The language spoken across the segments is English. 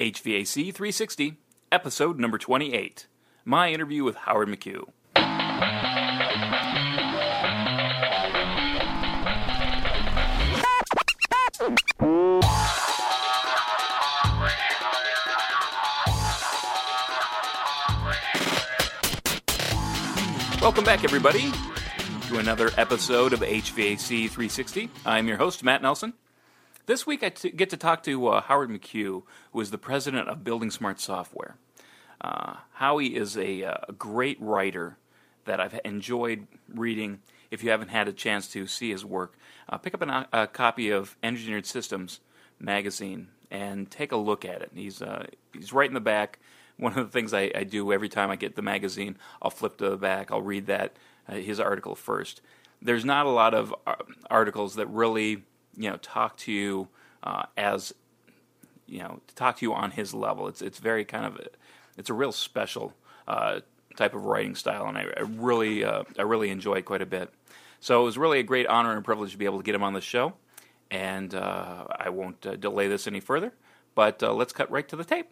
HVAC 360, episode number 28. My interview with Howard McHugh. Welcome back, everybody, to another episode of HVAC 360. I'm your host, Matt Nelson. This week I t- get to talk to uh, Howard McHugh, who is the president of Building Smart Software. Uh, Howie is a, uh, a, great writer that I've enjoyed reading. If you haven't had a chance to see his work, uh, pick up an, a copy of Engineered Systems magazine and take a look at it. He's uh, he's right in the back. One of the things I, I, do every time I get the magazine, I'll flip to the back. I'll read that uh, his article first. There's not a lot of articles that really you know talk to you uh, as you know to talk to you on his level. It's it's very kind of it's a real special uh, type of writing style, and I, I really uh, I really enjoy it quite a bit. So it was really a great honor and privilege to be able to get him on the show, and uh, I won't uh, delay this any further. But uh, let's cut right to the tape.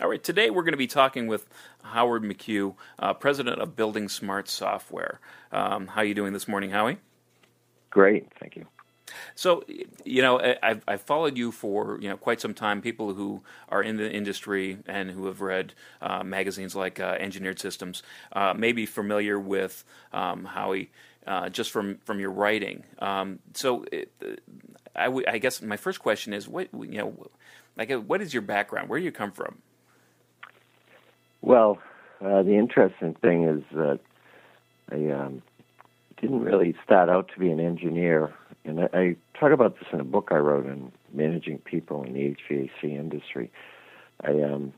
All right, today we're going to be talking with Howard McHugh, uh, president of Building Smart Software. Um, how are you doing this morning, Howie? Great, thank you. So, you know, I've, I've, followed you for you know quite some time. People who are in the industry and who have read uh, magazines like uh, Engineered Systems uh, may be familiar with um, Howie uh, just from from your writing. Um, so, it, I, w- I guess my first question is, what you know, like, what is your background? Where do you come from? Well, uh, the interesting thing is that I um, didn't really start out to be an engineer, and I, I talk about this in a book I wrote on managing people in the HVAC industry. I um,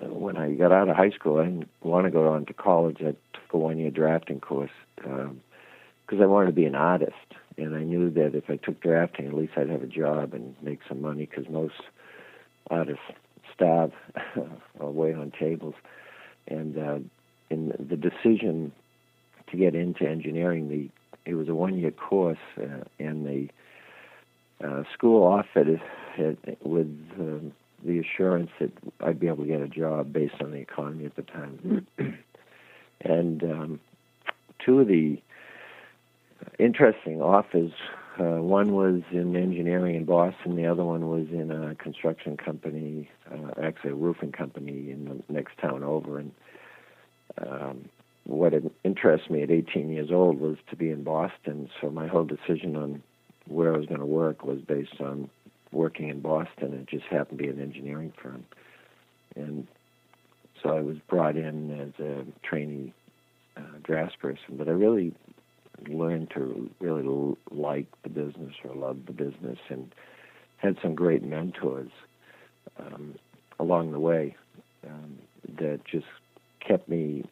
when I got out of high school, I didn't want to go on to college. I took a one-year drafting course because um, I wanted to be an artist, and I knew that if I took drafting, at least I'd have a job and make some money because most artists starve or wait on tables. And uh, in the decision to get into engineering, the it was a one-year course, uh, and the uh, school offered it, it with um, the assurance that I'd be able to get a job based on the economy at the time. and um, two of the interesting offers uh, one was in engineering in Boston. The other one was in a construction company, uh, actually a roofing company in the next town over. And um, what interested me at 18 years old was to be in Boston. So my whole decision on where I was going to work was based on working in Boston. It just happened to be an engineering firm, and so I was brought in as a trainee uh, draftsperson. But I really learned to really like the business or love the business and had some great mentors um, along the way um, that just kept me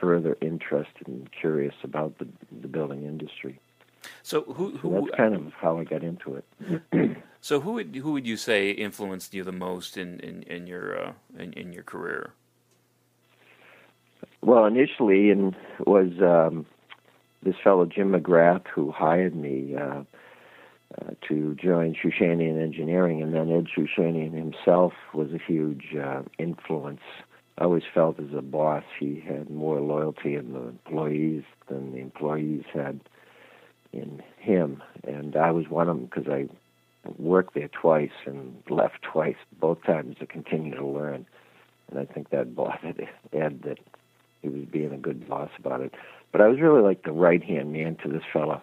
further interested and curious about the, the building industry. So who, who so that's kind of how I got into it. so who would who would you say influenced you the most in in, in your uh, in, in your career? Well, initially, and was um, this fellow Jim McGrath who hired me uh, uh, to join Shooshanian Engineering, and then Ed Shooshanian himself was a huge uh, influence. I always felt as a boss he had more loyalty in the employees than the employees had in him, and I was one of them because I worked there twice and left twice, both times to continue to learn. And I think that bothered Ed that he was being a good boss about it. But I was really like the right hand man to this fellow,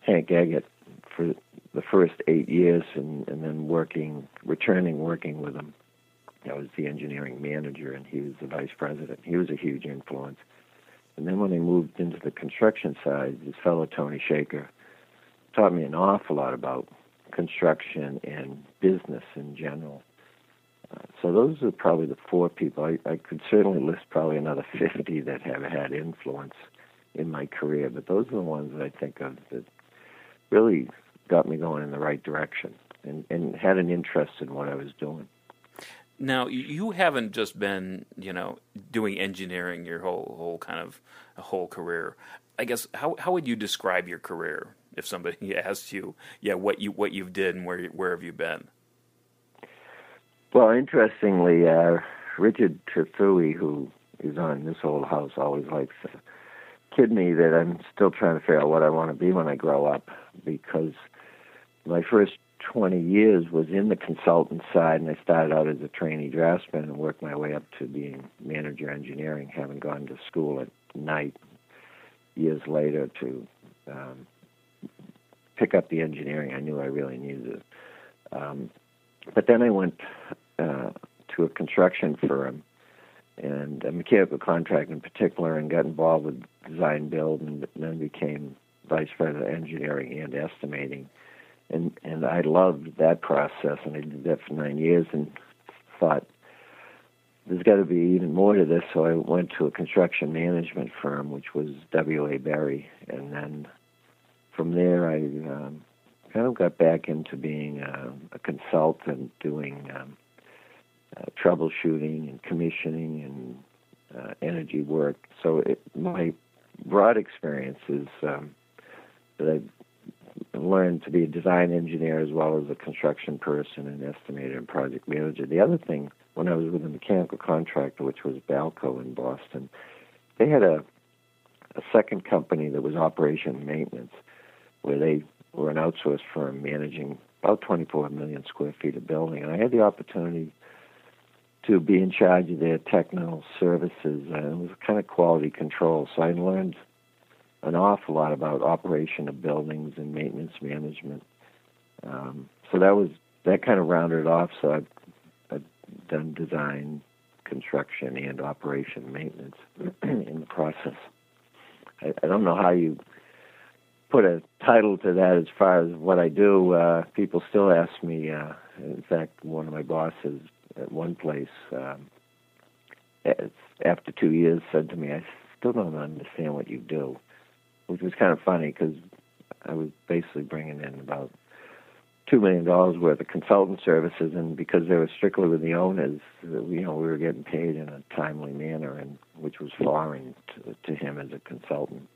Hank Eggett, for the first eight years, and, and then working, returning working with him. I was the engineering manager, and he was the vice president. He was a huge influence. And then when I moved into the construction side, this fellow Tony Shaker taught me an awful lot about construction and business in general. Uh, so those are probably the four people. I, I could certainly list probably another 50 that have had influence in my career, but those are the ones that I think of that really got me going in the right direction and, and had an interest in what I was doing. Now you haven't just been, you know, doing engineering your whole whole kind of whole career. I guess how how would you describe your career if somebody asked you, yeah, what you what you've did and where where have you been? Well, interestingly, uh, Richard Trethewey, who is on this old house, always likes to kid me that I'm still trying to figure out what I want to be when I grow up because my first 20 years was in the consultant side, and I started out as a trainee draftsman and worked my way up to being manager engineering, having gone to school at night years later to um, pick up the engineering I knew I really needed. Um, but then I went uh, to a construction firm and a mechanical contract in particular, and got involved with design build, and then became vice president of engineering and estimating. And and I loved that process, and I did that for nine years, and thought there's got to be even more to this. So I went to a construction management firm, which was W.A. Berry, and then from there I um, kind of got back into being a, a consultant, doing um, uh, troubleshooting and commissioning and uh, energy work. So it, my broad experience is um, that I've learned to be a design engineer as well as a construction person and estimator and project manager. The other thing, when I was with a mechanical contractor, which was Balco in Boston, they had a a second company that was operation maintenance, where they were an outsourced firm managing about 24 million square feet of building. And I had the opportunity to be in charge of their technical services. And it was kind of quality control. So I learned an awful lot about operation of buildings and maintenance management. Um, so that was that kind of rounded off. So I've, I've done design, construction, and operation maintenance in the process. I, I don't know how you put a title to that as far as what I do. Uh, people still ask me. Uh, in fact, one of my bosses at one place um, after two years said to me, "I still don't understand what you do," which was kind of funny because I was basically bringing in about two million dollars worth of consultant services, and because they were strictly with the owners, you know, we were getting paid in a timely manner, and which was foreign to, to him as a consultant.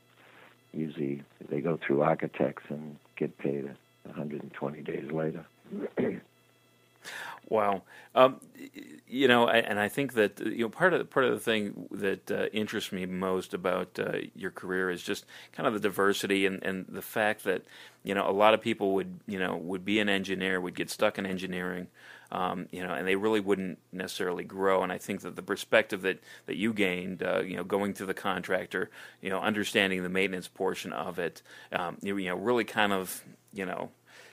Usually, they go through architects and get paid 120 days later. Wow, um, you know, and I think that you know part of part of the thing that uh, interests me most about uh, your career is just kind of the diversity and, and the fact that you know a lot of people would you know would be an engineer, would get stuck in engineering, um, you know, and they really wouldn't necessarily grow. And I think that the perspective that that you gained, uh, you know, going to the contractor, you know, understanding the maintenance portion of it, um, you, you know, really kind of you know.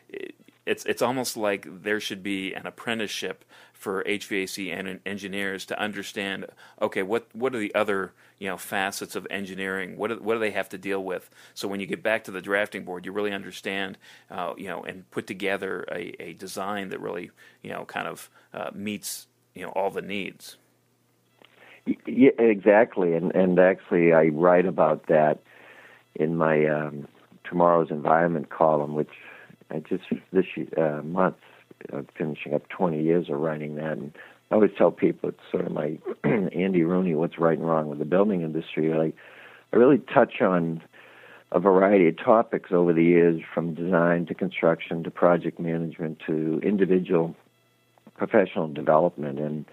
It, it's it's almost like there should be an apprenticeship for HVAC and engineers to understand. Okay, what what are the other you know facets of engineering? What do, what do they have to deal with? So when you get back to the drafting board, you really understand, uh, you know, and put together a, a design that really you know kind of uh, meets you know all the needs. Yeah, exactly, and and actually, I write about that in my um, tomorrow's environment column, which I just this uh, month uh, finishing up 20 years of writing that, and I always tell people it's sort of my Andy Rooney, what's right and wrong with the building industry. I I really touch on a variety of topics over the years, from design to construction to project management to individual professional development, and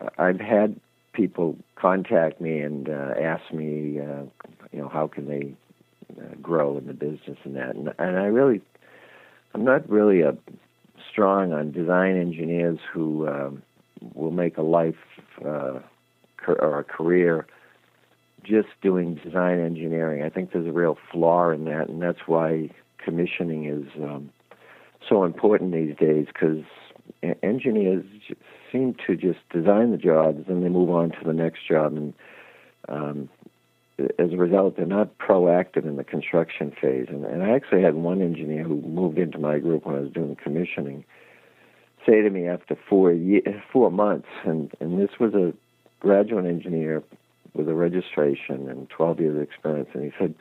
uh, I've had people contact me and uh, ask me, uh, you know, how can they uh, grow in the business and that, and, and I really I'm not really a strong on design engineers who um, will make a life uh, or a career just doing design engineering. I think there's a real flaw in that, and that's why commissioning is um, so important these days because engineers seem to just design the jobs and they move on to the next job and um, as a result, they're not proactive in the construction phase. And, and I actually had one engineer who moved into my group when I was doing commissioning say to me after four year, four months, and, and this was a graduate engineer with a registration and 12 years of experience, and he said,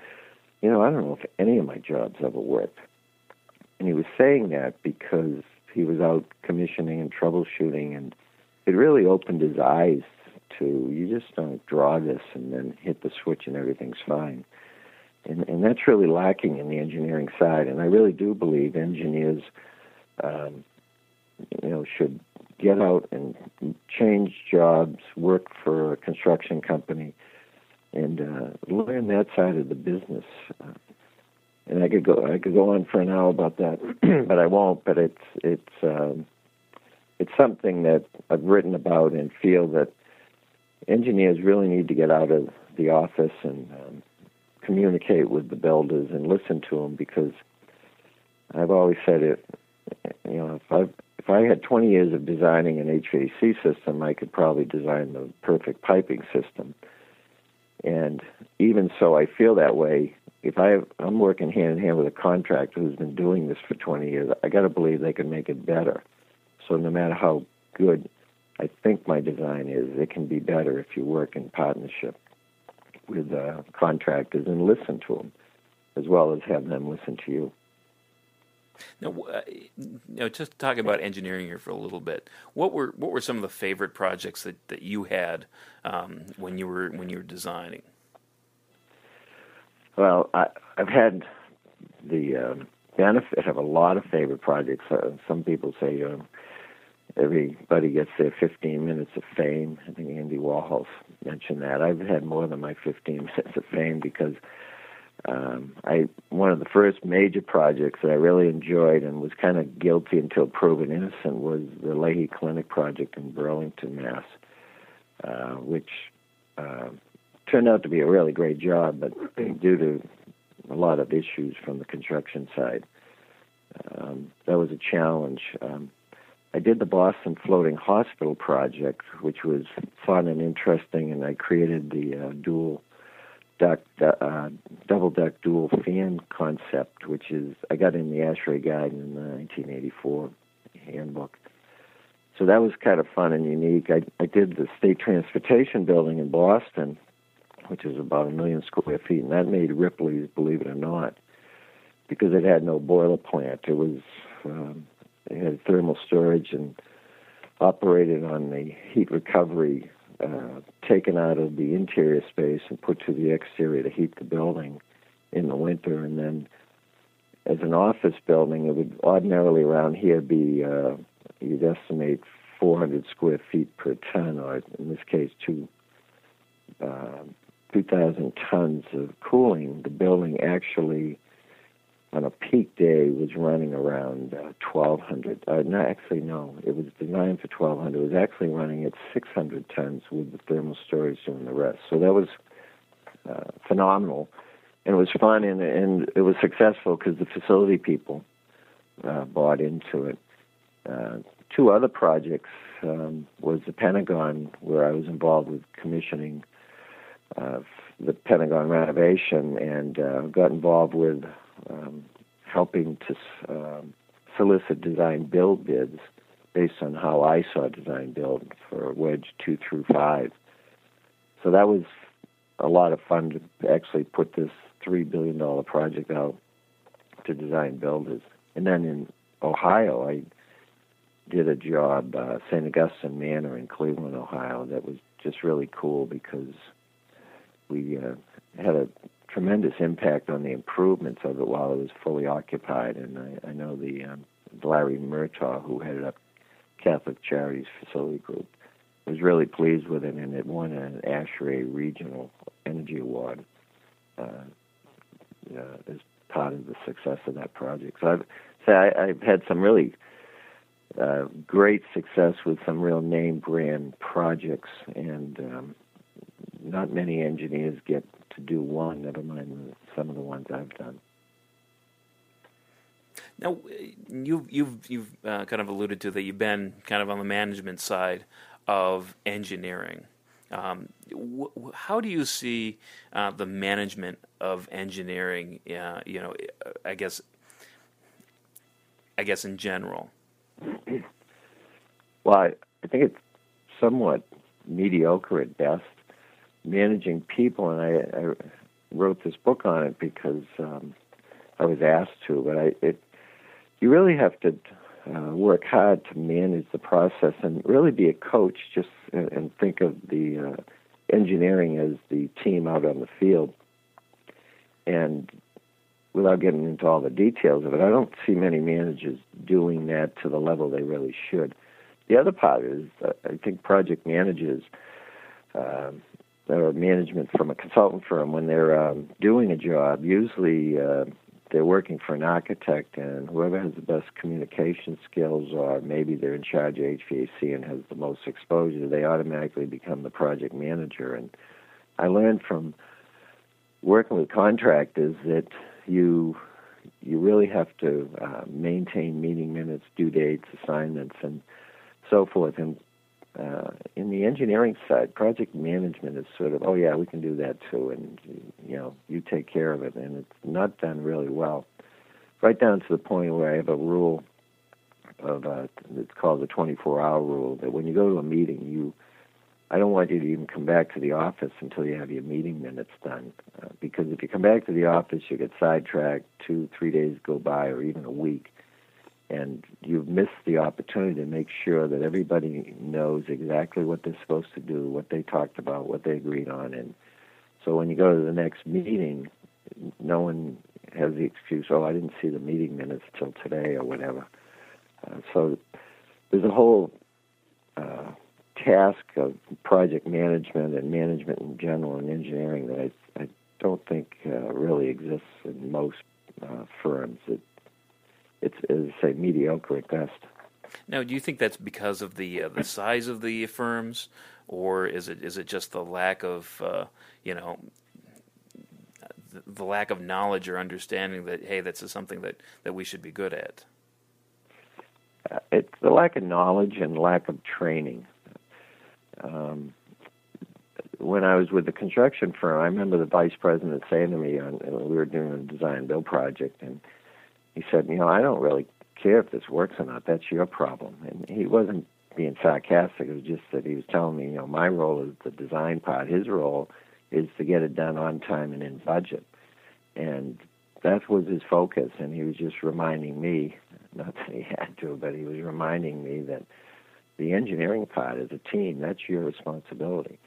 you know, I don't know if any of my jobs ever worked. And he was saying that because he was out commissioning and troubleshooting, and it really opened his eyes to you just don't draw this and then hit the switch and everything's fine. and and that's really lacking in the engineering side. And I really do believe engineers, um, you know, should get out and change jobs, work for a construction company, and uh, learn that side of the business. Uh, and I could go I could go on for an hour about that, but I won't. But it's it's um, it's something that I've written about and feel that engineers really need to get out of the office and um, communicate with the builders and listen to them because I've always said it. You know, if I if I had 20 years of designing an HVAC system, I could probably design the perfect piping system. And even so, I feel that way. If I have, I'm working hand in hand with a contractor who's been doing this for 20 years, I got to believe they can make it better. So no matter how good I think my design is, it can be better if you work in partnership with uh, contractors and listen to them, as well as have them listen to you. Now, uh, you know, just talking about engineering here for a little bit. What were what were some of the favorite projects that, that you had um, when you were when you were designing? Well, I, have had the um, benefit of a lot of favorite projects. Uh, some people say um, everybody gets their 15 minutes of fame. I think Andy Warhol mentioned that. I've had more than my 15 minutes of fame because um, I one of the first major projects that I really enjoyed and was kind of guilty until proven innocent was the Lahey Clinic project in Burlington, Mass, uh, which uh, turned out to be a really great job, but due to a lot of issues from the construction side, um, that was a challenge. Um, I did the Boston Floating Hospital project, which was fun and interesting, and I created the uh, dual deck, uh, double deck dual fan concept, which is I got in the ASHRAE guide in the 1984 handbook. So that was kind of fun and unique. I, I did the State Transportation Building in Boston, which is about a million square feet, and that made Ripley's, believe it or not, because it had no boiler plant. It was um, had thermal storage and operated on the heat recovery uh, taken out of the interior space and put to the exterior to heat the building in the winter. And then, as an office building, it would ordinarily around here be uh, you'd estimate 400 square feet per ton, or in this case, two uh, 2,000 tons of cooling. The building actually on a peak day was running around uh, 1200 uh, no actually no it was designed for 1200 it was actually running at 600 tons with the thermal storage doing the rest. So that was uh, phenomenal. And it was fun and, and it was successful because the facility people uh, bought into it. Uh, two other projects um, was the pentagon where i was involved with commissioning uh, the pentagon renovation and uh, got involved with um, helping to um, solicit design build bids based on how I saw design build for wedge two through five. So that was a lot of fun to actually put this three billion dollar project out to design builders. And then in Ohio, I did a job, uh, St. Augustine Manor in Cleveland, Ohio, that was just really cool because we uh, had a tremendous impact on the improvements of it while it was fully occupied. And I, I know the um, Larry Murtaugh, who headed up Catholic Charities Facility Group, was really pleased with it, and it won an ASHRAE Regional Energy Award uh, uh, as part of the success of that project. So I've say I, I've had some really uh, great success with some real name brand projects, and um, not many engineers get to do one, never mind some of the ones I've done. Now, you've you've you've uh, kind of alluded to that you've been kind of on the management side of engineering. Um, wh- how do you see uh, the management of engineering? Uh, you know, I guess, I guess in general. Well, I, I think it's somewhat mediocre at best managing people, and I, I wrote this book on it because um, I was asked to. But I, it, you really have to uh, work hard to manage the process and really be a coach. Just uh, and think of the uh, engineering as the team out on the field. and without getting into all the details of it, I don't see many managers doing that to the level they really should. The other part is, uh, I think project managers uh, or management from a consultant firm, when they're um, doing a job, usually uh, they're working for an architect, and whoever has the best communication skills, or maybe they're in charge of HVAC and has the most exposure, they automatically become the project manager. And I learned from working with contractors that you you really have to uh, maintain meeting minutes, due dates, assignments, and so forth. And uh, in the engineering side, project management is sort of, oh yeah, we can do that too, and you know, you take care of it, and it's not done really well. Right down to the point where I have a rule of uh, it's called the 24-hour rule that when you go to a meeting, you I don't want you to even come back to the office until you have your meeting minutes done, uh, because if you come back to the office, you get sidetracked. Two, three days go by, or even a week, and you've missed the opportunity to make sure that everybody knows exactly what they're supposed to do, what they talked about, what they agreed on, and so when you go to the next meeting, no one has the excuse, "Oh, I didn't see the meeting minutes till today" or whatever. Uh, so there's a whole uh, task of project management and management in general and engineering that I, I don't think uh, really exists in most uh, firms. It, it's, as I say, mediocre at best. Now, do you think that's because of the uh, the size of the firms, or is it is it just the lack of uh, you know the, the lack of knowledge or understanding that hey, this is something that, that we should be good at? Uh, it's the lack of knowledge and lack of training. Um, when I was with the construction firm, I remember the vice president saying to me, on, we were doing a design build project, and he said, you know, I don't really care if this works or not. That's your problem. And he wasn't being sarcastic. It was just that he was telling me, you know, my role is the design part. His role is to get it done on time and in budget. And that was his focus. And he was just reminding me, not that he had to, but he was reminding me that the engineering part as a team, that's your responsibility.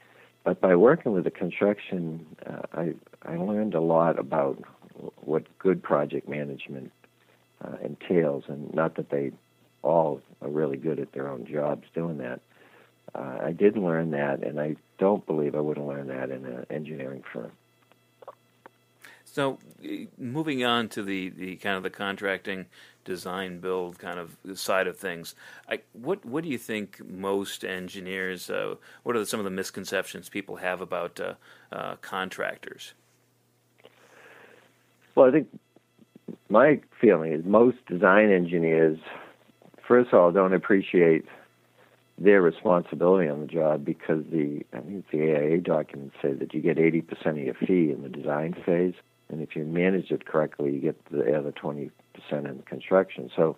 But by working with the construction, uh, I I learned a lot about what good project management uh, entails, and not that they all are really good at their own jobs doing that. Uh, I did learn that, and I don't believe I would have learned that in an engineering firm. So, moving on to the, the kind of the contracting, design, build kind of side of things, I, what what do you think most engineers? Uh, what are some of the misconceptions people have about uh, uh, contractors? Well, I think my feeling is most design engineers, first of all, don't appreciate their responsibility on the job because the I think the AIA documents say that you get 80% of your fee in the design phase, and if you manage it correctly, you get the other 20% in construction. So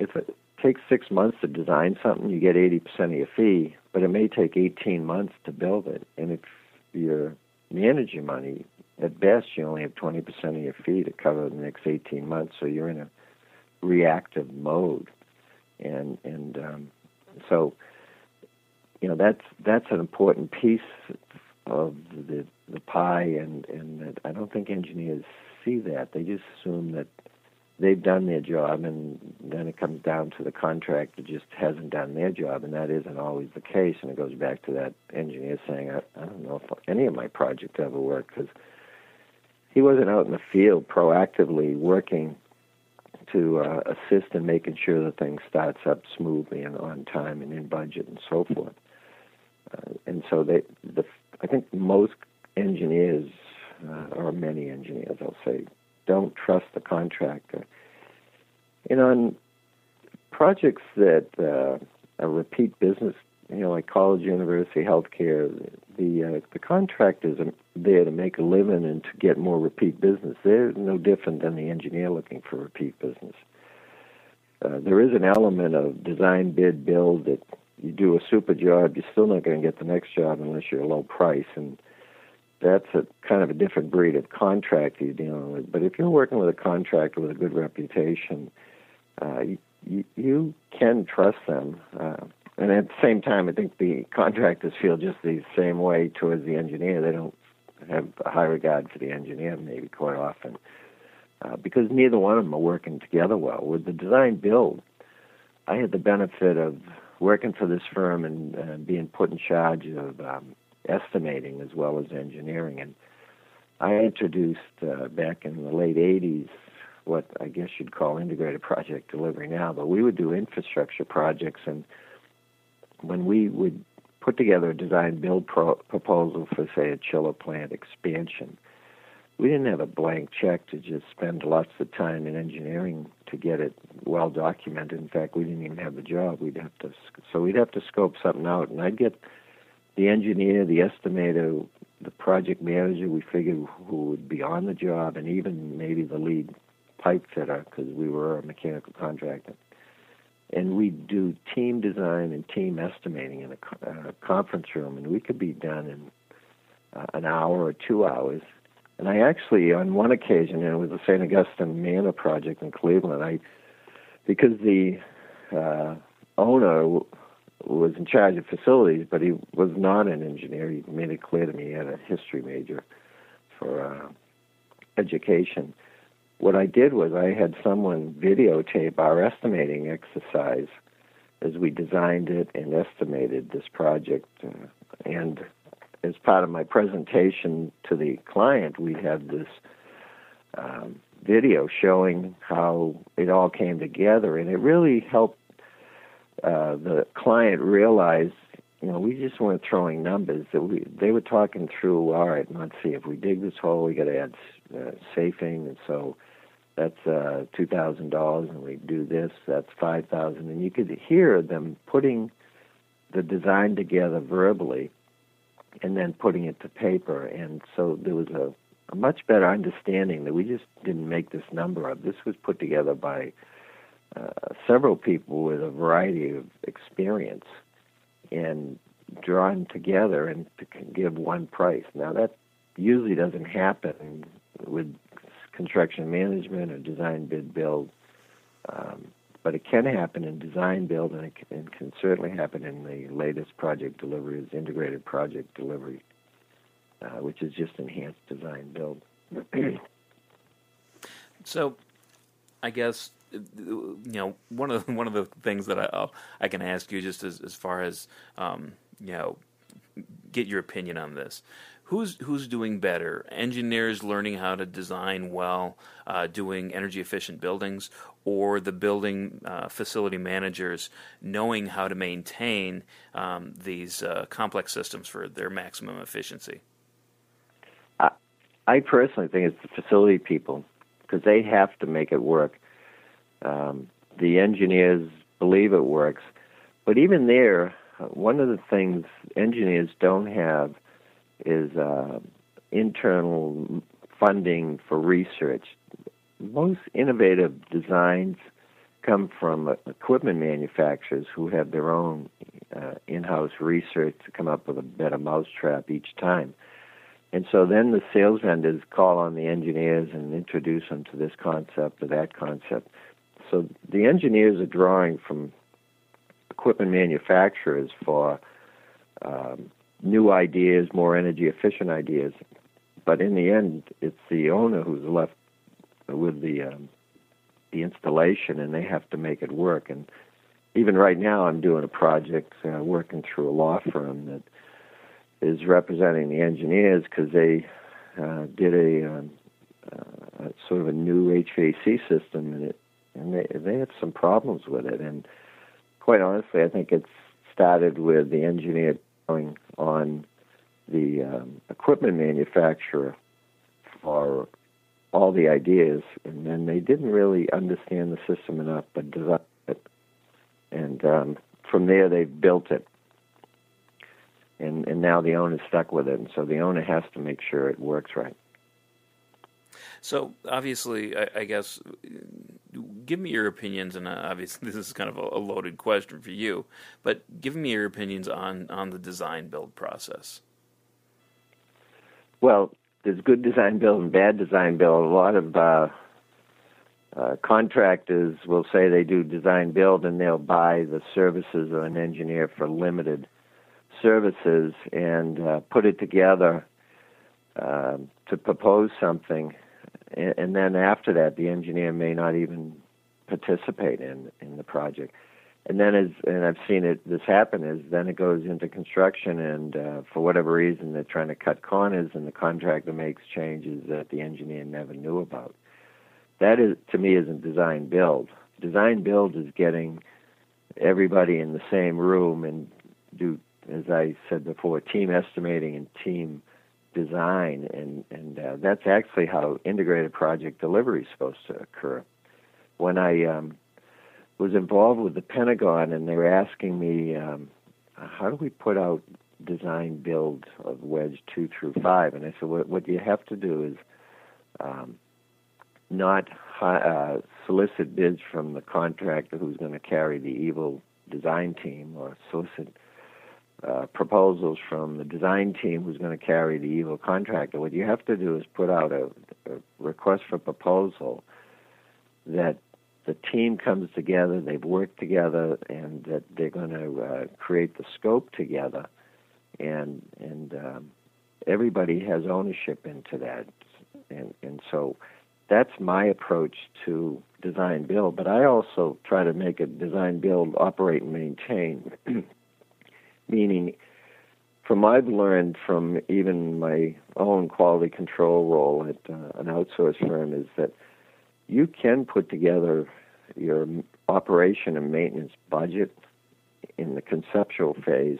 if it takes six months to design something, you get 80% of your fee, but it may take 18 months to build it. And if you're managing money, at best you only have 20% of your fee to cover the next 18 months, so you're in a reactive mode. And and um, so you know that's that's an important piece of the the pie, and and I don't think engineers see that. They just assume that they've done their job, and then it comes down to the contractor just hasn't done their job, and that isn't always the case. And it goes back to that engineer saying, "I, I don't know if any of my projects ever worked because he wasn't out in the field proactively working." To uh, assist in making sure that things starts up smoothly and on time and in budget and so forth. Uh, and so they, the, I think most engineers, uh, or many engineers, I'll say, don't trust the contractor. And on projects that uh, are repeat business, you know, like college, university, healthcare, the uh, the contractors are there to make a living and to get more repeat business. They're no different than the engineer looking for repeat business. Uh, there is an element of design, bid, build that you do a super job, you're still not going to get the next job unless you're a low price, and that's a kind of a different breed of contractor you're dealing with. But if you're working with a contractor with a good reputation, uh, you, you can trust them. Uh, and at the same time, I think the contractors feel just the same way towards the engineer. They don't have a high regard for the engineer, maybe quite often, uh, because neither one of them are working together well. With the design build, I had the benefit of working for this firm and uh, being put in charge of um, estimating as well as engineering. And I introduced uh, back in the late 80s what I guess you'd call integrated project delivery now, but we would do infrastructure projects. And when we would put together a design build pro- proposal for, say, a chiller plant expansion, we didn't have a blank check to just spend lots of time in engineering to get it well documented. In fact, we didn't even have the job. We'd have to, so we'd have to scope something out, and I'd get the engineer, the estimator, the project manager. We figured who would be on the job, and even maybe the lead pipe fitter because we were a mechanical contractor. And we'd do team design and team estimating in a, uh, conference room, and we could be done in uh, an hour or two hours and I actually, on one occasion, and it was the St. Augustine Manor project in Cleveland, I, because the uh, owner was in charge of facilities, but he was not an engineer. He made it clear to me he had a history major for uh, education. What I did was I had someone videotape our estimating exercise as we designed it and estimated this project. Uh, and as part of my presentation to the client, we had this um, video showing how it all came together, and it really helped uh, the client realize, you know, we just weren't throwing numbers. They were talking through. All right, let's see if we dig this hole, we got to add uh, safing, and so that's uh, two thousand dollars, and we do this, that's five thousand, and you could hear them putting the design together verbally and then putting it to paper. And so there was a, a much better understanding that we just didn't make this number up. This was put together by uh, several people with a variety of experience and drawn together and to give one price. Now that usually doesn't happen with construction management or design bid build. Um, but it can happen in design build, and it can, can certainly happen in the latest project delivery, is integrated project delivery, uh, which is just enhanced design build. so, I guess you know one of the, one of the things that I i can ask you just as as far as um, you know get your opinion on this who's who's doing better? Engineers learning how to design well, uh, doing energy efficient buildings, or the building uh, facility managers knowing how to maintain um, these uh, complex systems for their maximum efficiency? I, personally think it's the facility people because they have to make it work. Um, the engineers believe it works, but even there, one of the things engineers don't have is uh, internal funding for research. Most innovative designs come from equipment manufacturers who have their own uh, in-house research to come up with a better mousetrap each time. And so then the sales vendors call on the engineers and introduce them to this concept or that concept. So the engineers are drawing from equipment manufacturers for um, new ideas, more energy efficient ideas. But in the end, it's the owner who's left with the um, the installation, and they have to make it work. And even right now, I'm doing a project uh, working through a law firm that is representing the engineers because they uh, did a, um, uh, sort of a new HVAC system, and it and they they have some problems with it. And quite honestly, I think it's started with the engineer going on the um, equipment manufacturer for all the ideas, and then they didn't really understand the system enough, but designed it. And um, from there, they've built it. And, and now the owner's stuck with it, and so the owner has to make sure it works right. So obviously, I, I, guess, give me your opinions, and uh, obviously this is kind of a, loaded question for you, but give me your opinions on on the design build process. Well, there's good design build and bad design build. A lot of uh, uh, contractors will say they do design build, and they'll buy the services of an engineer for limited services and uh, put it together um, to propose something, and, and then after that, the engineer may not even participate in in the project. And then, as and I've seen it, this happen is then it goes into construction, and uh, for whatever reason, they're trying to cut corners, and the contractor makes changes that the engineer never knew about. That is, to me, isn't design build. Design build is getting everybody in the same room and do, as I said before, team estimating and team design, and and uh, that's actually how integrated project delivery is supposed to occur. When I um, was involved with the Pentagon, and they were asking me, um, how do we put out design build of wedge two through five? And I said, what, what you have to do is um, not uh, solicit bids from the contractor who's going to carry the evil design team, or solicit uh, proposals from the design team who's going to carry the evil contractor. What you have to do is put out a, a request for proposal that the team comes together, they've worked together, and that they're going to uh, create the scope together, and and um, everybody has ownership into that, and and so that's my approach to design build. But I also try to make a design build, operate, and maintain, meaning. From I've learned from even my own quality control role at uh, an outsourced firm is that you can put together your operation and maintenance budget in the conceptual phase,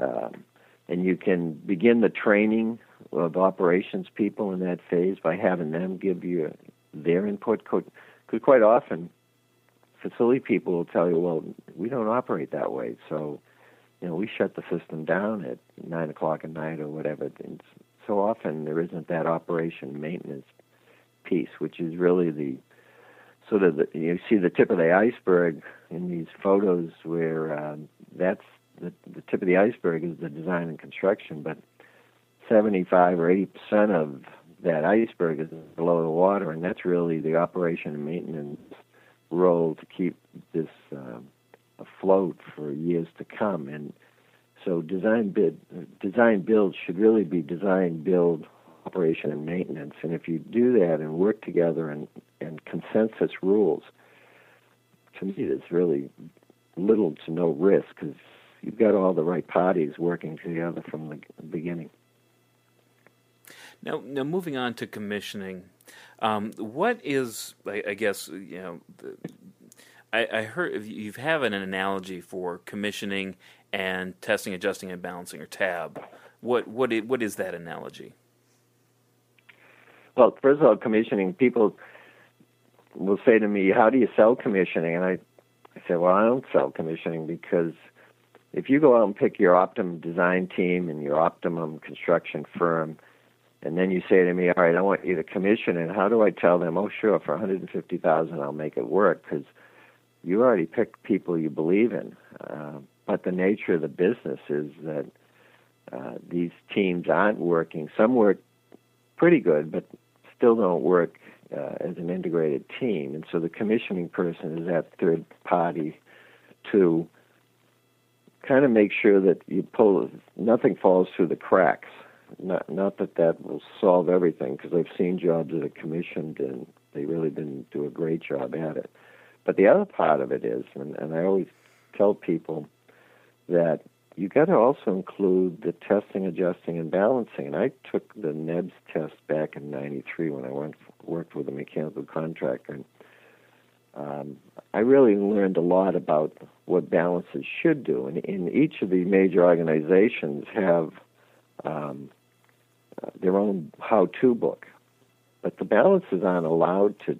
um, and you can begin the training of operations people in that phase by having them give you their input. Because quite often, facility people will tell you, "Well, we don't operate that way, so." You know, we shut the system down at nine o'clock at night or whatever. And so often there isn't that operation maintenance piece, which is really the sort of the, you see the tip of the iceberg in these photos where um, that's the, the tip of the iceberg is the design and construction, but 75 or 80 percent of that iceberg is below the water, and that's really the operation and maintenance role to keep this um, afloat for years to come. And so, design bid, design build should really be design build operation and maintenance. And if you do that and work together and, and consensus rules, to me, there's really little to no risk because you've got all the right parties working together from the beginning. Now, now moving on to commissioning, um, what is, I, I, guess, you know, the, I, I heard you have an analogy for commissioning and testing, adjusting, and balancing, or TAB. What what is, what is that analogy? Well, first of all, commissioning people will say to me, "How do you sell commissioning?" And I, I say, "Well, I don't sell commissioning because if you go out and pick your optimum design team and your optimum construction firm, and then you say to me, "All right, I want you to commission it," how do I tell them, "Oh, sure, for 150,000, I'll make it work"? Because you already picked people you believe in. Uh, but the nature of the business is that uh, these teams aren't working. Some work pretty good, but still don't work uh, as an integrated team. And so the commissioning person is that third party to kind of make sure that you pull nothing falls through the cracks. Not not that that will solve everything because I've seen jobs that are commissioned and they really didn't do a great job at it. But the other part of it is, and, and I always tell people that you got to also include the testing, adjusting, and balancing. And I took the NEBB test back in '93 when I went worked with a mechanical contractor. And, um, I really learned a lot about what balances should do. And in each of the major organizations have um, their own how-to book, but the balances aren't allowed to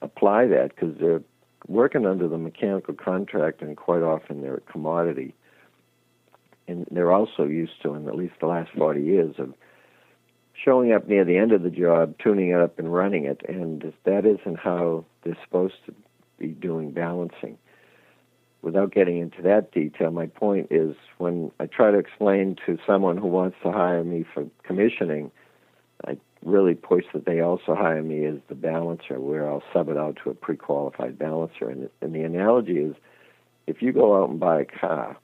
apply that because they're working under the mechanical contract, and quite often they're a commodity and they're also used to, in at least the last 40 years, of showing up near the end of the job, tuning it up, and running it. And that isn't how they're supposed to be doing balancing. Without getting into that detail, my point is when I try to explain to someone who wants to hire me for commissioning, really push that they also hire me as the balancer, where I'll sub it out to a pre qualified balancer. And, and the analogy is if you go out and buy a car,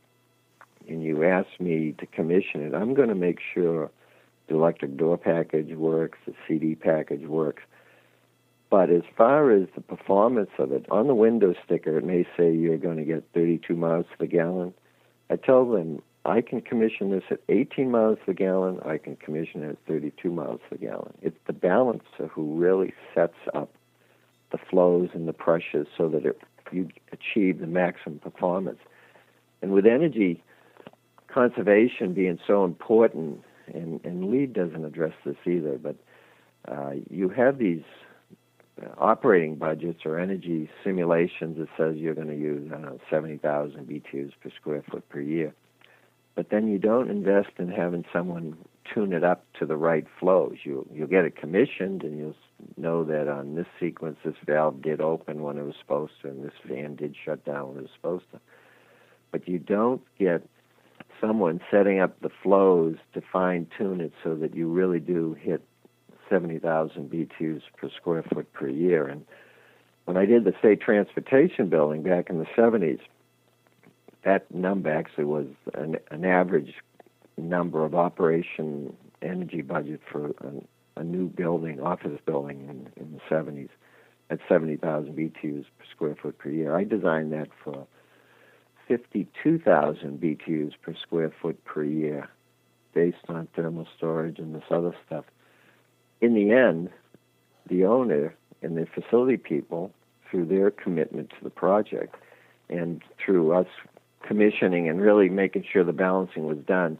and you ask me to commission it, I'm going to make sure the electric door package works, the CD package works. But as far as the performance of it, on the window sticker, it may say you're going to get 32 miles to the gallon. I tell them I can commission this at 18 miles per gallon. I can commission it at 32 miles per gallon. It's the balancer who really sets up the flows and the pressures so that it, you achieve the maximum performance. And with energy conservation being so important, and, and LEED doesn't address this either, but uh, you have these uh, operating budgets or energy simulations that says you're going to use, I don't know, 70,000 BTUs per square foot per year but then you don't invest in having someone tune it up to the right flows. You you'll get it commissioned, and you'll know that on this sequence, this valve did open when it was supposed to, and this fan did shut down when it was supposed to. But you don't get someone setting up the flows to fine tune it so that you really do hit 70,000 BTUs per square foot per year. And when I did the state transportation building back in the 70s, that number actually was an, an average number of operation energy budget for a, a new building, office building in, in the 70s at 70,000 BTUs per square foot per year. I designed that for 52,000 BTUs per square foot per year based on thermal storage and this other stuff. In the end, the owner and the facility people, through their commitment to the project and through us commissioning and really making sure the balancing was done,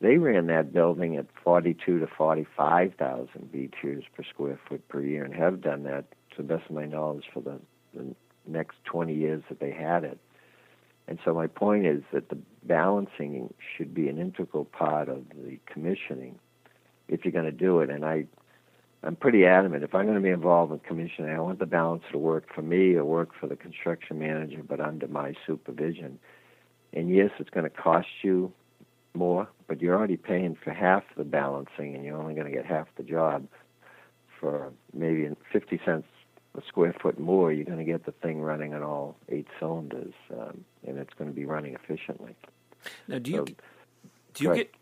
they ran that building at 42 to 45,000 BTUs per square foot per year and have done that, to the best of my knowledge, for the, the next 20 years that they had it. And so my point is that the balancing should be an integral part of the commissioning if you're going to do it. And I, I'm pretty adamant. If I'm going to be involved in commissioning, I want the balance to work for me or work for the construction manager, but under my supervision. And yes, it's going to cost you more, but you're already paying for half the balancing, and you're only going to get half the job for maybe 50 cents a square foot more. You're going to get the thing running on all eight cylinders, um, and it's going to be running efficiently. Now, do you so, do you get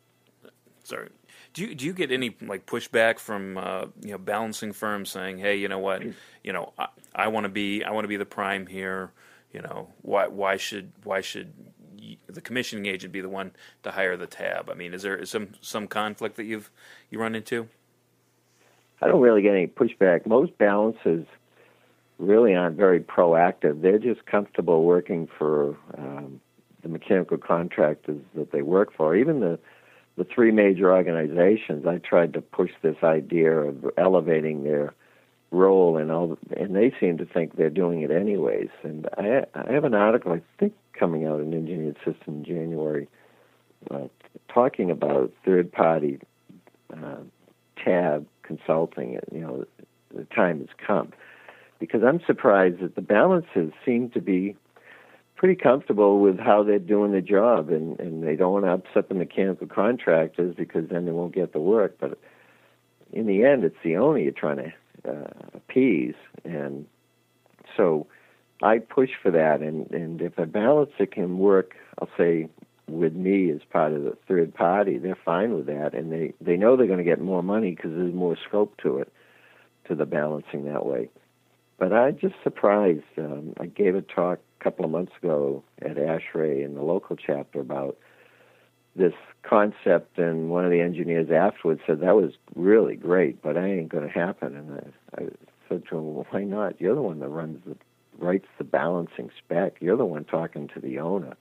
sorry? Do you do you get any like pushback from uh, you know balancing firms saying, "Hey, you know what? You know, I, I want to be I want to be the prime here. You know, why why should why should the commissioning agent be the one to hire the tab? I mean, is there some some conflict that you've you run into? I don't really get any pushback. Most balances really aren't very proactive. They're just comfortable working for um, the mechanical contractors that they work for. Even the the three major organizations, I tried to push this idea of elevating their role and all, and they seem to think they're doing it anyways. And I, I have an article, I think, coming out in Engineered System in January, uh, talking about third-party uh, tab consulting. You know, the time has come because I'm surprised that the balances seem to be pretty comfortable with how they're doing the job, and and they don't want to upset the mechanical contractors because then they won't get the work. But in the end, it's the owner you're trying to uh, appease, and so I push for that, and and if a balancer can work, I'll say with me as part of the third party, they're fine with that, and they they know they're going to get more money because there's more scope to it, to the balancing that way. But I'm just surprised. Um, I gave a talk a couple of months ago at ASHRAE in the local chapter about this concept, and one of the engineers afterwards said that was really great, but that ain't going to happen. And I, I said to him, well, "Why not? You're the one that runs the writes the balancing spec. You're the one talking to the owner.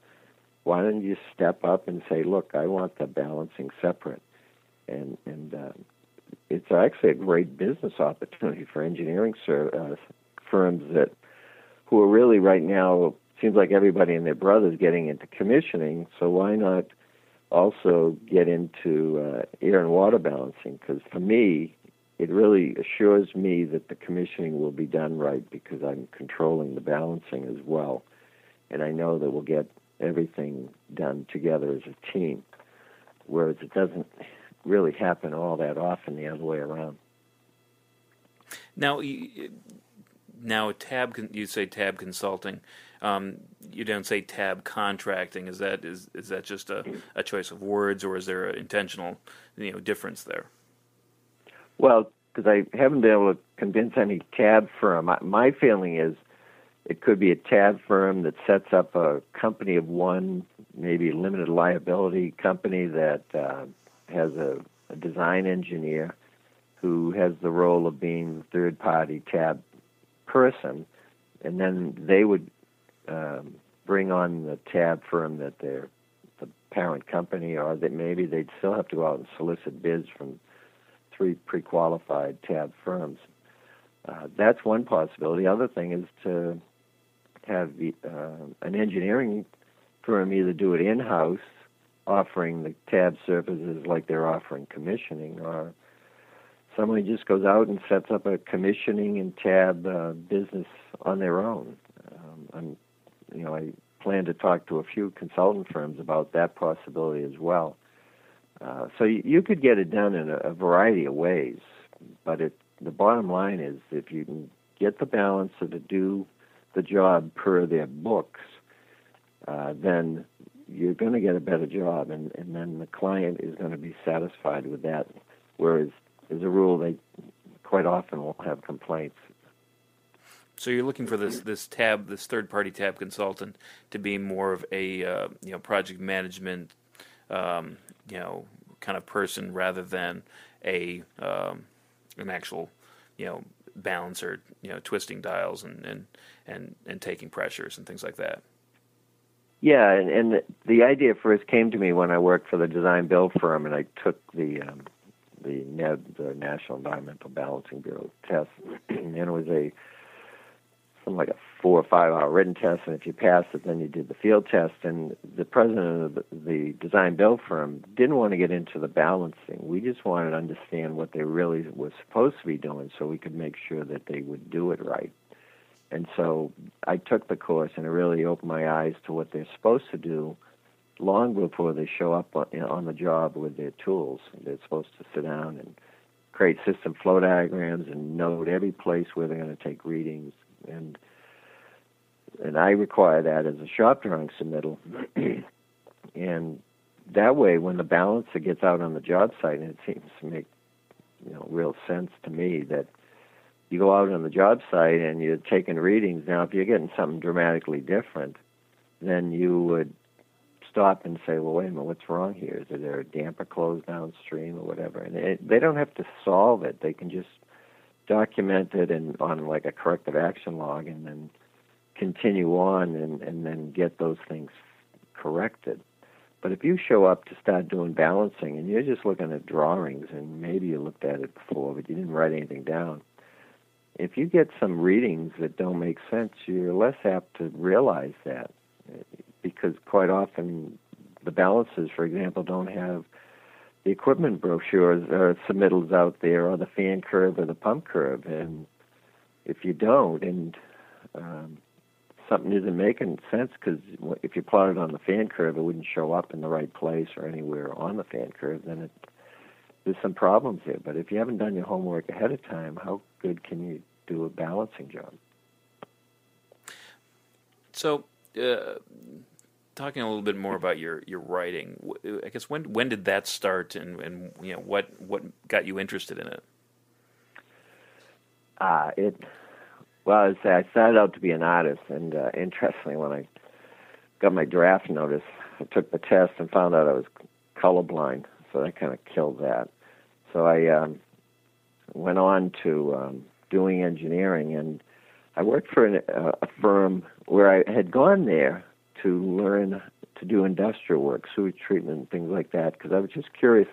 Why don't you step up and say, "Look, I want the balancing separate," and and uh, it's actually a great business opportunity for engineering uh, firms that who are really right now seems like everybody and their brothers getting into commissioning. So why not also get into uh, air and water balancing? Because for me, it really assures me that the commissioning will be done right because I'm controlling the balancing as well. And I know that we'll get everything done together as a team, whereas it doesn't really happen all that often the other way around. Now, now tab you say tab consulting. Um, you don't say tab contracting. Is that is is that just a, a choice of words, or is there an intentional you know difference there? Well, because I haven't been able to convince any tab firm. My feeling is it could be a tab firm that sets up a company of one, maybe limited liability company that uh, has a, a design engineer who has the role of being third party tab person, and then they would um, bring on the tab firm that they're the parent company, or that maybe they'd still have to go out and solicit bids from three pre-qualified tab firms. Uh, that's one possibility. The other thing is to have uh, an engineering firm either do it in-house, offering the tab services like they're offering commissioning, or someone just goes out and sets up a commissioning and tab uh, business on their own. Um, I'm, you know, I plan to talk to a few consultant firms about that possibility as well. Uh, so you, you, could get it done in a, a variety of ways, but it, the bottom line is if you can get the balance to do the job per their books, uh, then you're going to get a better job, and, and then the client is going to be satisfied with that. Whereas, as a rule, they quite often won't have complaints. So you're looking for this this tab, this third party tab consultant, to be more of a uh, you know project management, um, you know, kind of person rather than a um, an actual you know balancer, you know, twisting dials and and and and taking pressures and things like that. Yeah, and, and the idea first came to me when I worked for the design build firm, and I took the um, the NEBB, the National Environmental Balancing Bureau test, and it was a something like a four or five hour written test, and if you passed it, then you did the field test. And the president of the, design build firm didn't want to get into the balancing. We just wanted to understand what they really were supposed to be doing, so we could make sure that they would do it right. And so I took the course, and it really opened my eyes to what they're supposed to do long before they show up on the job with their tools. They're supposed to sit down and create system flow diagrams and note every place where they're going to take readings and and I require that as a shop drawing submittal. and that way, when the balancer gets out on the job site, and it seems to make you know real sense to me that you go out on the job site and you're taking readings. Now, if you're getting something dramatically different, then you would stop and say, "Well, wait a minute, what's wrong here? Is there a damper closed downstream or whatever?" And it, they don't have to solve it; they can just document it and on like a corrective action log, and then continue on and, and then get those things corrected. But if you show up to start doing balancing and you're just looking at drawings and maybe you looked at it before but you didn't write anything down, if you get some readings that don't make sense, you're less apt to realize that because quite often the balances, for example, don't have the equipment brochures or submittals out there or the fan curve or the pump curve. And if you don't, and um, something isn't making sense because if you plot it on the fan curve, it wouldn't show up in the right place or anywhere on the fan curve, then it, there's some problems there. But if you haven't done your homework ahead of time, how good can you do a balancing job? So, uh, talking a little bit more about your, your writing, I guess when when did that start, and, and you know what what got you interested in it? Uh, it well, I, say I started out to be an artist, and uh, interestingly, when I got my draft notice, I took the test and found out I was colorblind, so that kind of killed that. So I um, went on to um, doing engineering, and I worked for an, uh, a firm where I had gone there to learn to do industrial work, sewage treatment, things like that, because I was just curious.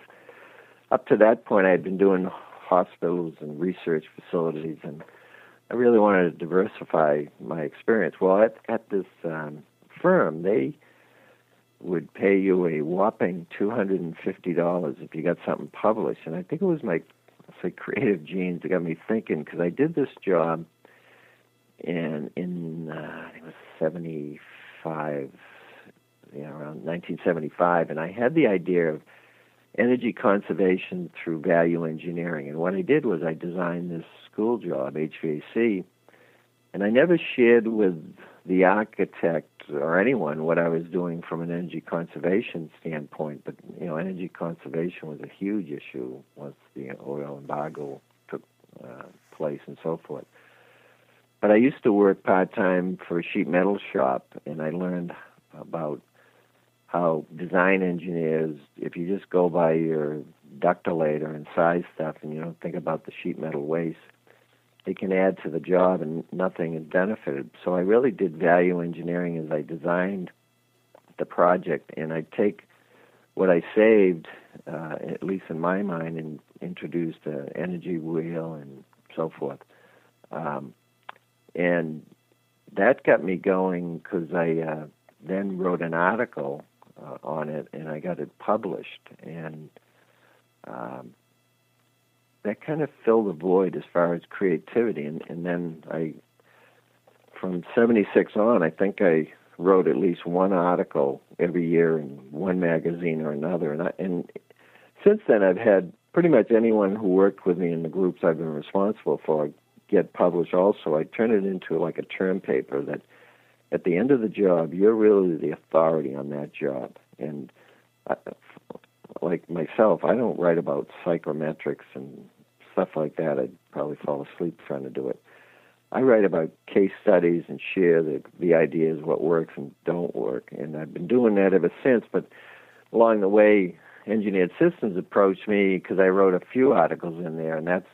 Up to that point, I had been doing hospitals and research facilities, and I really wanted to diversify my experience. Well, at, at this um, firm, they would pay you a whopping two hundred and fifty dollars if you got something published, and I think it was my say creative genes that got me thinking because I did this job in in uh, I think it was seventy five, you know, around nineteen seventy five, and I had the idea of energy conservation through value engineering. And what I did was I designed this school job, HVAC, and I never shared with the architect or anyone what I was doing from an energy conservation standpoint. But you know, energy conservation was a huge issue once the oil embargo took uh, place and so forth. But I used to work part time for a sheet metal shop, and I learned about how design engineers, if you just go by your ductulator and size stuff and you don't think about the sheet metal waste, it can add to the job and nothing is benefited. So I really did value engineering as I designed the project, and I take what I saved, uh, at least in my mind, and introduced an energy wheel and so forth. Um, and that got me going because I uh, then wrote an article uh, on it and I got it published. And um, that kind of filled the void as far as creativity. And, and then I from 76 on I think I wrote at least one article every year in one magazine or another. And I, and since then I've had pretty much anyone who worked with me in the groups I've been responsible for get published also. I turn it into like a term paper that at the end of the job, you're really the authority on that job. And I, like myself, I don't write about psychrometrics and stuff like that. I'd probably fall asleep trying to do it. I write about case studies and share the the ideas, what works and don't work. And I've been doing that ever since. But along the way, Engineered Systems approached me because I wrote a few articles in there, and that's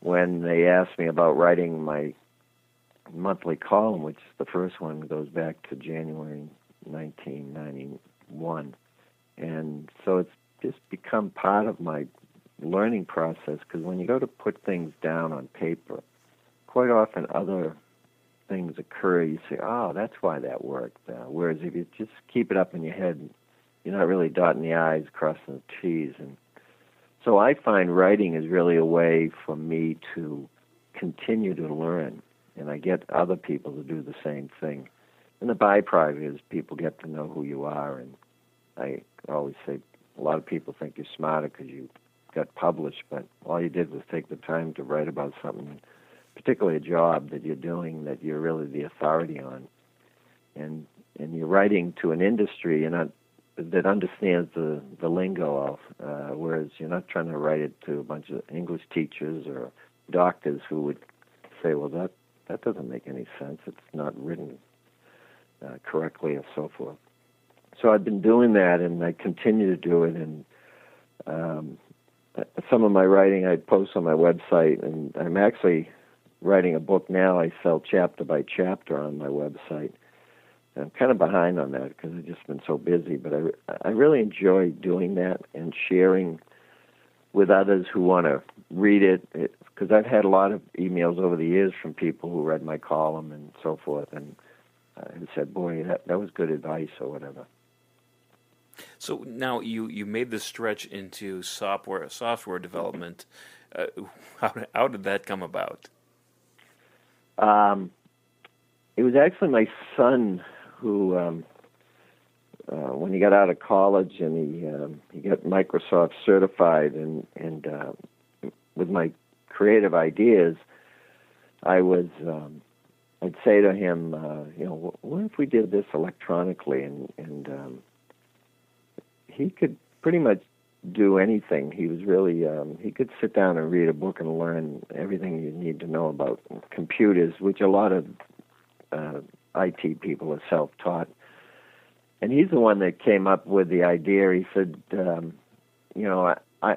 when they asked me about writing my monthly column, which the first one goes back to January 1991. And so it's just become part of my learning process because when you go to put things down on paper, quite often other things occur. You say, oh, that's why that worked. Uh, whereas if you just keep it up in your head, you're not really dotting the I's, crossing the T's. And so I find writing is really a way for me to continue to learn, and I get other people to do the same thing. And the byproduct is people get to know who you are, and I always say a lot of people think you're smarter because you got published, but all you did was take the time to write about something, particularly a job that you're doing that you're really the authority on, and and you're writing to an industry. You're not that understands the the lingo of, uh, whereas you're not trying to write it to a bunch of English teachers or doctors who would say, well, that that doesn't make any sense. It's not written uh, correctly, and so forth. So I've been doing that, and I continue to do it. And um, some of my writing I post on my website, and I'm actually writing a book now. I sell chapter by chapter on my website I'm kind of behind on that because I've just been so busy. But I, I really enjoy doing that and sharing with others who want to read it. Because I've had a lot of emails over the years from people who read my column and so forth, and uh, said, "Boy, that that was good advice" or whatever. So now you, you made the stretch into software software development. Uh, how how did that come about? Um, it was actually my son who, um, uh, when he got out of college and he um, he got Microsoft certified, and and uh, with my creative ideas, I was um, I'd say to him, uh, you know, what if we did this electronically, and and um, he could pretty much do anything. He was really um, he could sit down and read a book and learn everything you need to know about computers, which a lot of uh, IT people are self-taught. And he's the one that came up with the idea. He said, um, you know, I, I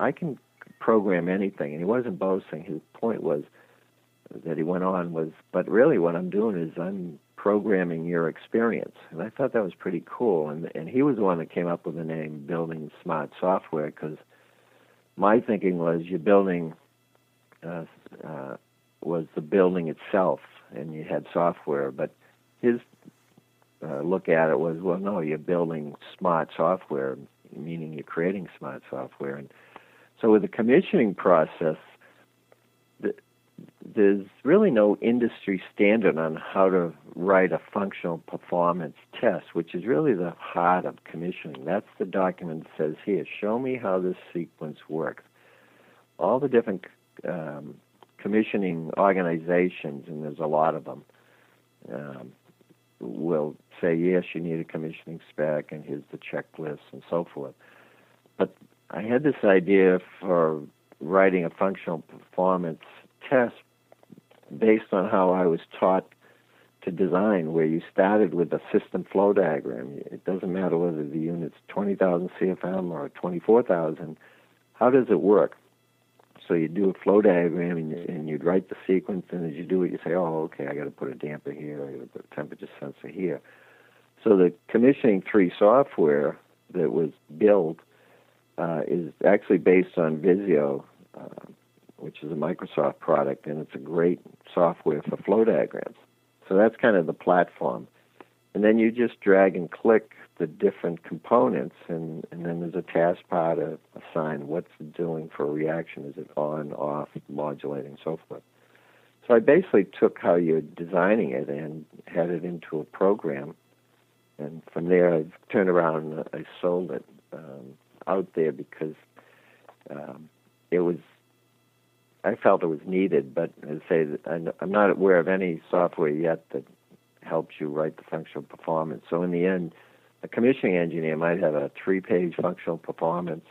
I can program anything, and he wasn't boasting. His point was that he went on was, but really, what I'm doing is I'm programming your experience, and I thought that was pretty cool. And and he was the one that came up with the name Building Smart Software because my thinking was you're building uh, uh, was the building itself, and you had software. But his uh, look at it was, well, no, you're building smart software, meaning you're creating smart software. And so with the commissioning process, the, there's really no industry standard on how to write a functional performance test, which is really the heart of commissioning. That's the document that says, here, show me how this sequence works. All the different um, commissioning organizations, and there's a lot of them, um, will say, yes, you need a commissioning spec, and here's the checklist, and so forth. But I had this idea for writing a functional performance test based on how I was taught to design, where you started with a system flow diagram. It doesn't matter whether the unit's 20,000 CFM or 24,000. How does it work? So you do a flow diagram and, you, and you'd write the sequence, and as you do it, you say, "Oh, okay, I got to put a damper here, I got to put a temperature sensor here." So the commissioning three software that was built uh, is actually based on Visio, uh, which is a Microsoft product, and it's a great software for flow diagrams. So that's kind of the platform. And then you just drag and click the different components, and, and then there's a taskbar to assign what's doing for a reaction. Is it on, off, modulating, so forth. So I basically took how you're designing it and had it into a program, and from there I've turned around and I sold it um, out there because um, it was I felt it was needed, but as I say, I'm not aware of any software yet that helps you write the functional performance. So in the end, a commissioning engineer might have a three-page functional performance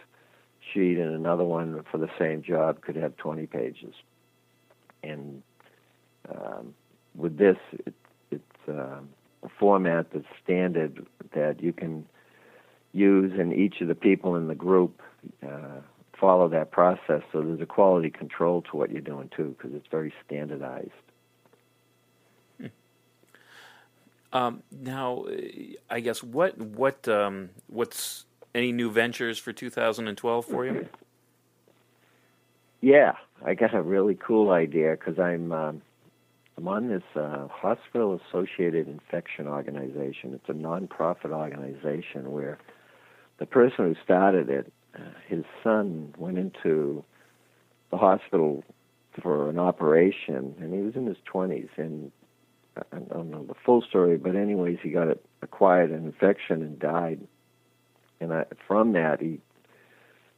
sheet, and another one for the same job could have 20 pages. And um, with this, it, it's uh, a format that's standard that you can use, and each of the people in the group uh, follow that process. So there's a quality control to what you're doing too, because it's very standardized. Hmm. Um, now, uh, I guess what what um, what's any new ventures for 2012 for you? Yeah, I got a really cool idea because I'm um, I'm on this uh, hospital associated infection organization. It's a nonprofit organization where the person who started it his son went into the hospital for an operation, and he was in his 20s. And I don't know the full story, but anyways, he got acquired an infection and died. And I, from that, he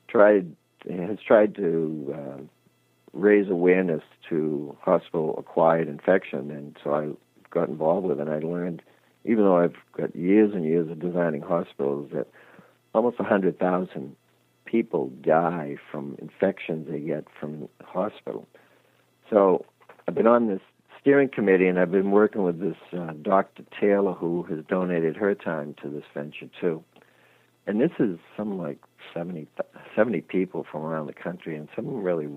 tried has tried to uh, raise awareness to hospital acquired infection, and so I got involved with it. And I learned, even though I've got years and years of designing hospitals, that almost a hundred thousand people die from infections they get from hospital. So I've been on this steering committee and I've been working with this uh, Dr. Taylor who has donated her time to this venture too. And this is some like 70, 70 people from around the country and some really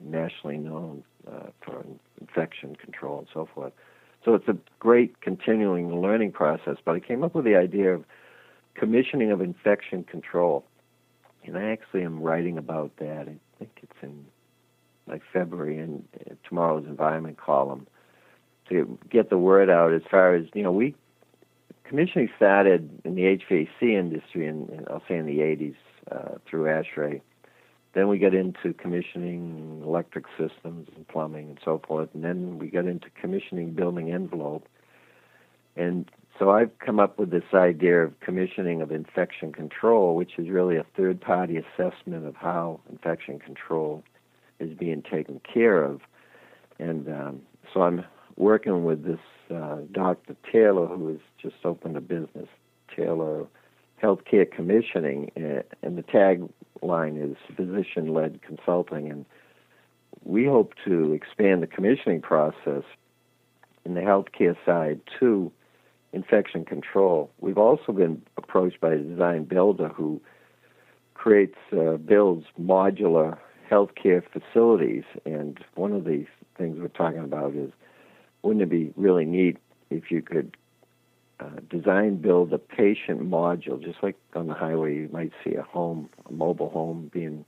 nationally known uh, for infection control and so forth. So it's a great continuing learning process. But I came up with the idea of commissioning of infection control and I actually am writing about that. I think it's in like February uh, tomorrow's environment column to get the word out as far as you know we commissioning started in the HVAC industry in, in I'll say in the 80s uh, through ASHRAE. Then we got into commissioning electric systems and plumbing and so forth, and then we got into commissioning building envelope. And so I've come up with this idea of commissioning of infection control, which is really a third party assessment of how infection control is being taken care of. And um, so I'm working with this uh, Dr. Taylor, who has just opened a business, Taylor Healthcare Commissioning, and the tagline is physician led consulting. And we hope to expand the commissioning process in the healthcare side to infection control. We've also been approached by a design builder who creates, uh, builds modular healthcare facilities. And one of the things we're talking about is wouldn't it be really neat if you could uh, design build a patient module, just like on the highway you might see a home, a mobile home being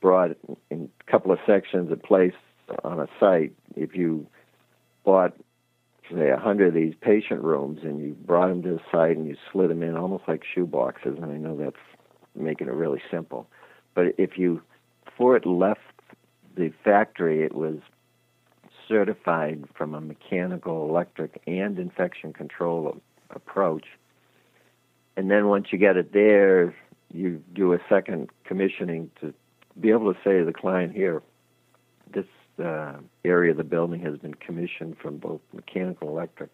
brought in a couple of sections and placed on a site. If you bought say a hundred of these patient rooms and you brought them to the site and you slid them in almost like shoe boxes and I know that's making it really simple but if you before it left the factory it was certified from a mechanical electric and infection control approach and then once you get it there you do a second commissioning to be able to say to the client here this uh, area of the building has been commissioned from both mechanical, electric,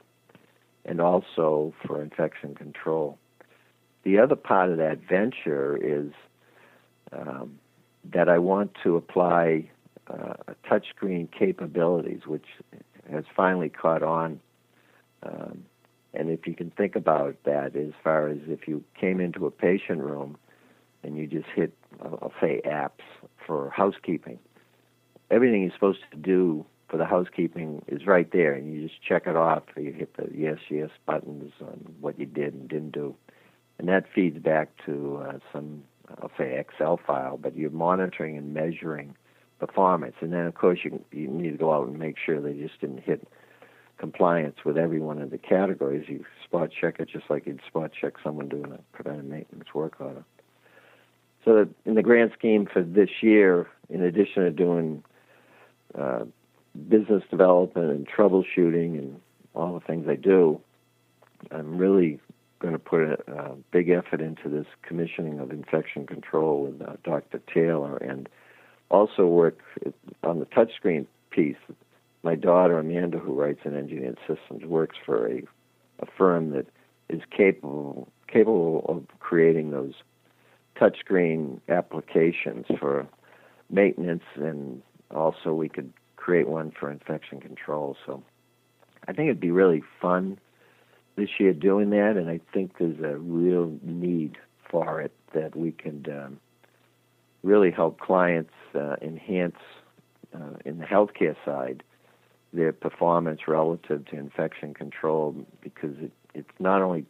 and also for infection control. The other part of that venture is um, that I want to apply uh, touchscreen capabilities, which has finally caught on. Um, and if you can think about that, as far as if you came into a patient room and you just hit, I'll say, apps for housekeeping, everything you're supposed to do for the housekeeping is right there, and you just check it off. You hit the yes, yes buttons on what you did and didn't do, and that feeds back to uh, some, I'll say, Excel file. But you're monitoring and measuring performance, and then of course you you need to go out and make sure they just didn't hit compliance with every one of the categories. You spot check it just like you'd spot check someone doing a preventive maintenance work order. So in the grand scheme for this year, in addition to doing uh, business development and troubleshooting and all the things I do, I'm really going to put a, a big effort into this commissioning of infection control with uh, Dr. Taylor and also work on the touchscreen piece. My daughter Amanda, who writes in engineered systems, works for a, a firm that is capable capable of creating those touchscreen applications for maintenance, and also we could create one for infection control. So I think it'd be really fun this year doing that, and I think there's a real need for it that we can um, really help clients uh, enhance uh, in the healthcare side their performance relative to infection control because it, it's not only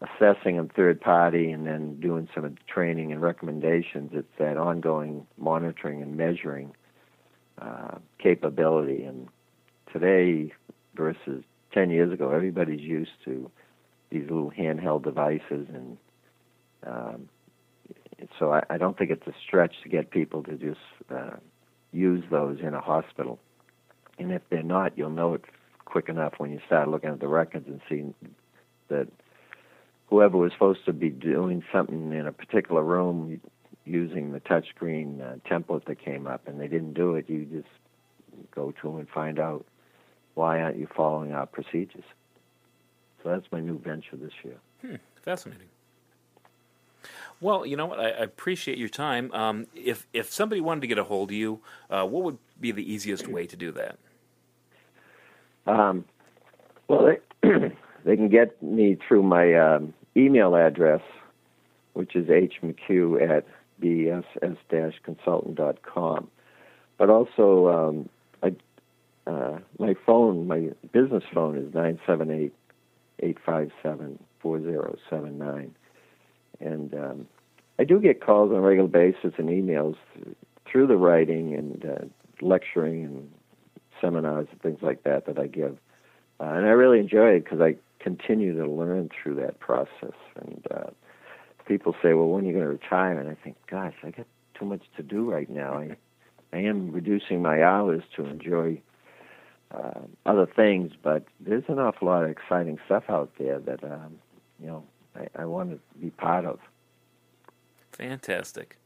assessing them third party and then doing some training and recommendations, it's that ongoing monitoring and measuring uh, capability. And today versus 10 years ago, everybody's used to these little handheld devices, and um, so I, I, don't think it's a stretch to get people to just uh, use those in a hospital. And if they're not, you'll know it quick enough when you start looking at the records and seeing that whoever was supposed to be doing something in a particular room using the touchscreen uh, template that came up and they didn't do it, you just go to them and find out why aren't you following our procedures. So that's my new venture this year. Hmm, fascinating. Well, you know what? I, I appreciate your time. Um, if if somebody wanted to get a hold of you, uh, what would be the easiest way to do that? Um, well, they, they can get me through my um, email address, which is hmchugh at bss-consultant.com. But also, um, uh, my phone, my business phone is 978 857 4079. And um, I do get calls on a regular basis and emails through the writing and uh, lecturing and seminars and things like that that I give. Uh, and I really enjoy it because I continue to learn through that process. And uh, people say, "Well, when are you going to retire?" And I think, "Gosh, I got too much to do right now. I, I am reducing my hours to enjoy uh, other things, but there's an awful lot of exciting stuff out there that um, you know I, I want to be part of." Fantastic.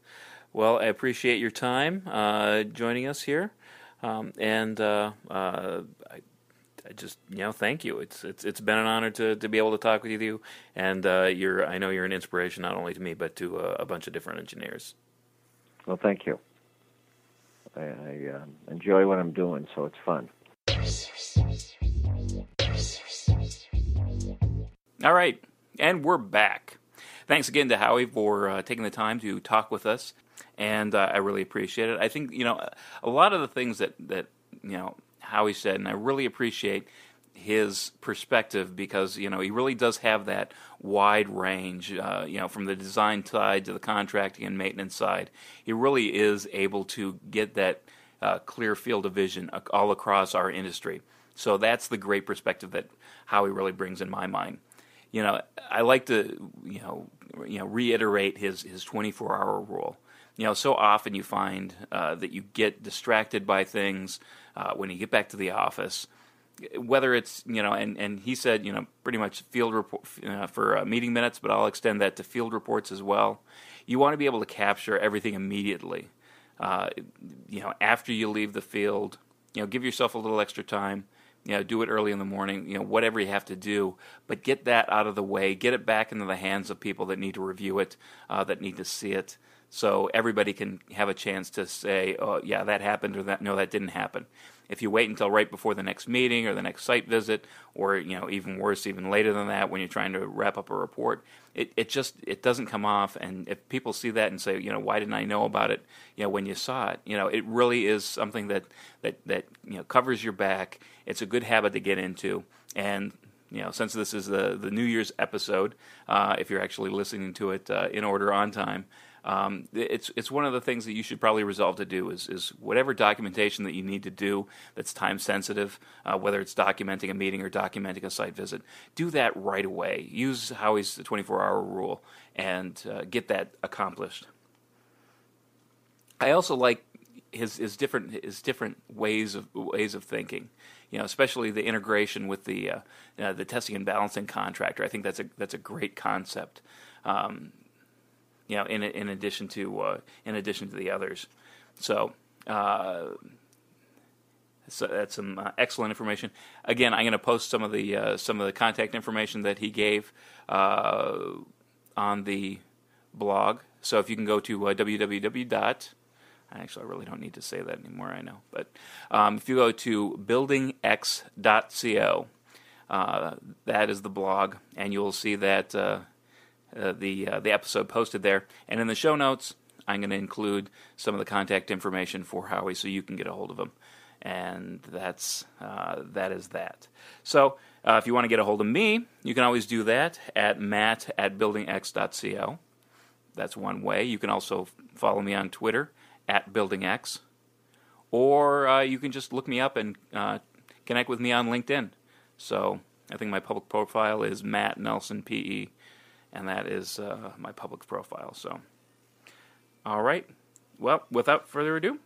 Well, I appreciate your time uh, joining us here, um, and uh, uh, I I just you know thank you. It's it's it's been an honor to, to be able to talk with you, and uh, you're I know you're an inspiration not only to me but to a bunch of different engineers. Well, thank you. I, I um, enjoy what I'm doing, so it's fun. All right, and we're back. Thanks again to Howie for uh, taking the time to talk with us, and uh, I really appreciate it. I think you know a lot of the things that that you know Howie said, and I really appreciate his perspective because you know he really does have that wide range. Uh, you know, from the design side to the contracting and maintenance side, he really is able to get that uh, clear field of vision all across our industry. So that's the great perspective that Howie really brings in my mind. You know, I like to you know you know reiterate his his 24 hour rule. You know, so often you find uh, that you get distracted by things uh, when you get back to the office. Whether it's you know, and, and he said you know pretty much field report uh, for meeting minutes, but I'll extend that to field reports as well. You want to be able to capture everything immediately. Uh, you know, after you leave the field, you know, give yourself a little extra time. You know, do it early in the morning. You know, whatever you have to do, but get that out of the way. Get it back into the hands of people that need to review it, uh, that need to see it, so everybody can have a chance to say, "Oh, yeah, that happened," or "That no, that didn't happen." If you wait until right before the next meeting or the next site visit, or you know, even worse, even later than that, when you're trying to wrap up a report, it, it just it doesn't come off. And if people see that and say, you know, why didn't I know about it? You know, when you saw it, you know, it really is something that that that you know covers your back. It's a good habit to get into, and you know, since this is the the New Year's episode, uh, if you're actually listening to it uh, in order on time, um, it's it's one of the things that you should probably resolve to do is is whatever documentation that you need to do that's time sensitive, uh, whether it's documenting a meeting or documenting a site visit, do that right away. Use Howie's 24 hour rule and uh, get that accomplished. I also like his his different his different ways of ways of thinking. You know, especially the integration with the uh, uh, the testing and balancing contractor. I think that's a that's a great concept. Um, you know, in in addition to uh, in addition to the others. So. Uh, so that's some uh, excellent information. Again, I'm going to post some of the uh, some of the contact information that he gave uh, on the blog. So if you can go to uh, www. Actually, I really don't need to say that anymore. I know, but um, if you go to buildingx.co, uh, that is the blog, and you'll see that uh, the uh, the episode posted there. And in the show notes, I'm going to include some of the contact information for Howie, so you can get a hold of him. And that's uh, that is that. So uh, if you want to get a hold of me, you can always do that at matt at buildingx.co. That's one way. You can also follow me on Twitter at buildingx, or uh, you can just look me up and connect with me on LinkedIn. So I think my public profile is Matt Nelson PE and that is uh, my public profile. So, all right. Well, without further ado,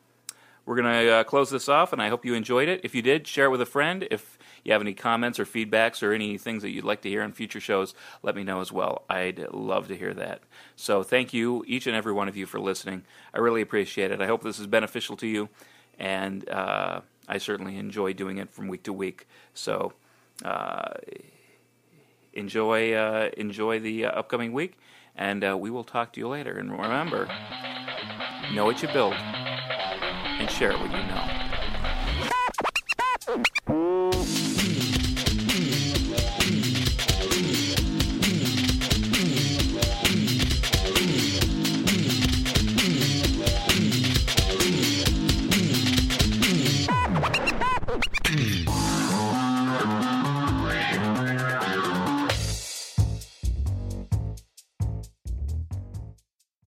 we're going to uh, close this off, and I hope you enjoyed it. If you did, share it with a friend. If you have any comments or feedbacks or any things that you'd like to hear on future shows, let me know as well. I'd love to hear that. So, thank you, each and every one of you, for listening. I really appreciate it. I hope this is beneficial to you, and uh, I certainly enjoy doing it from week to week. So, uh, enjoy uh, enjoy the uh, upcoming week, and uh, we will talk to you later. And remember, know what you build, and share what you know.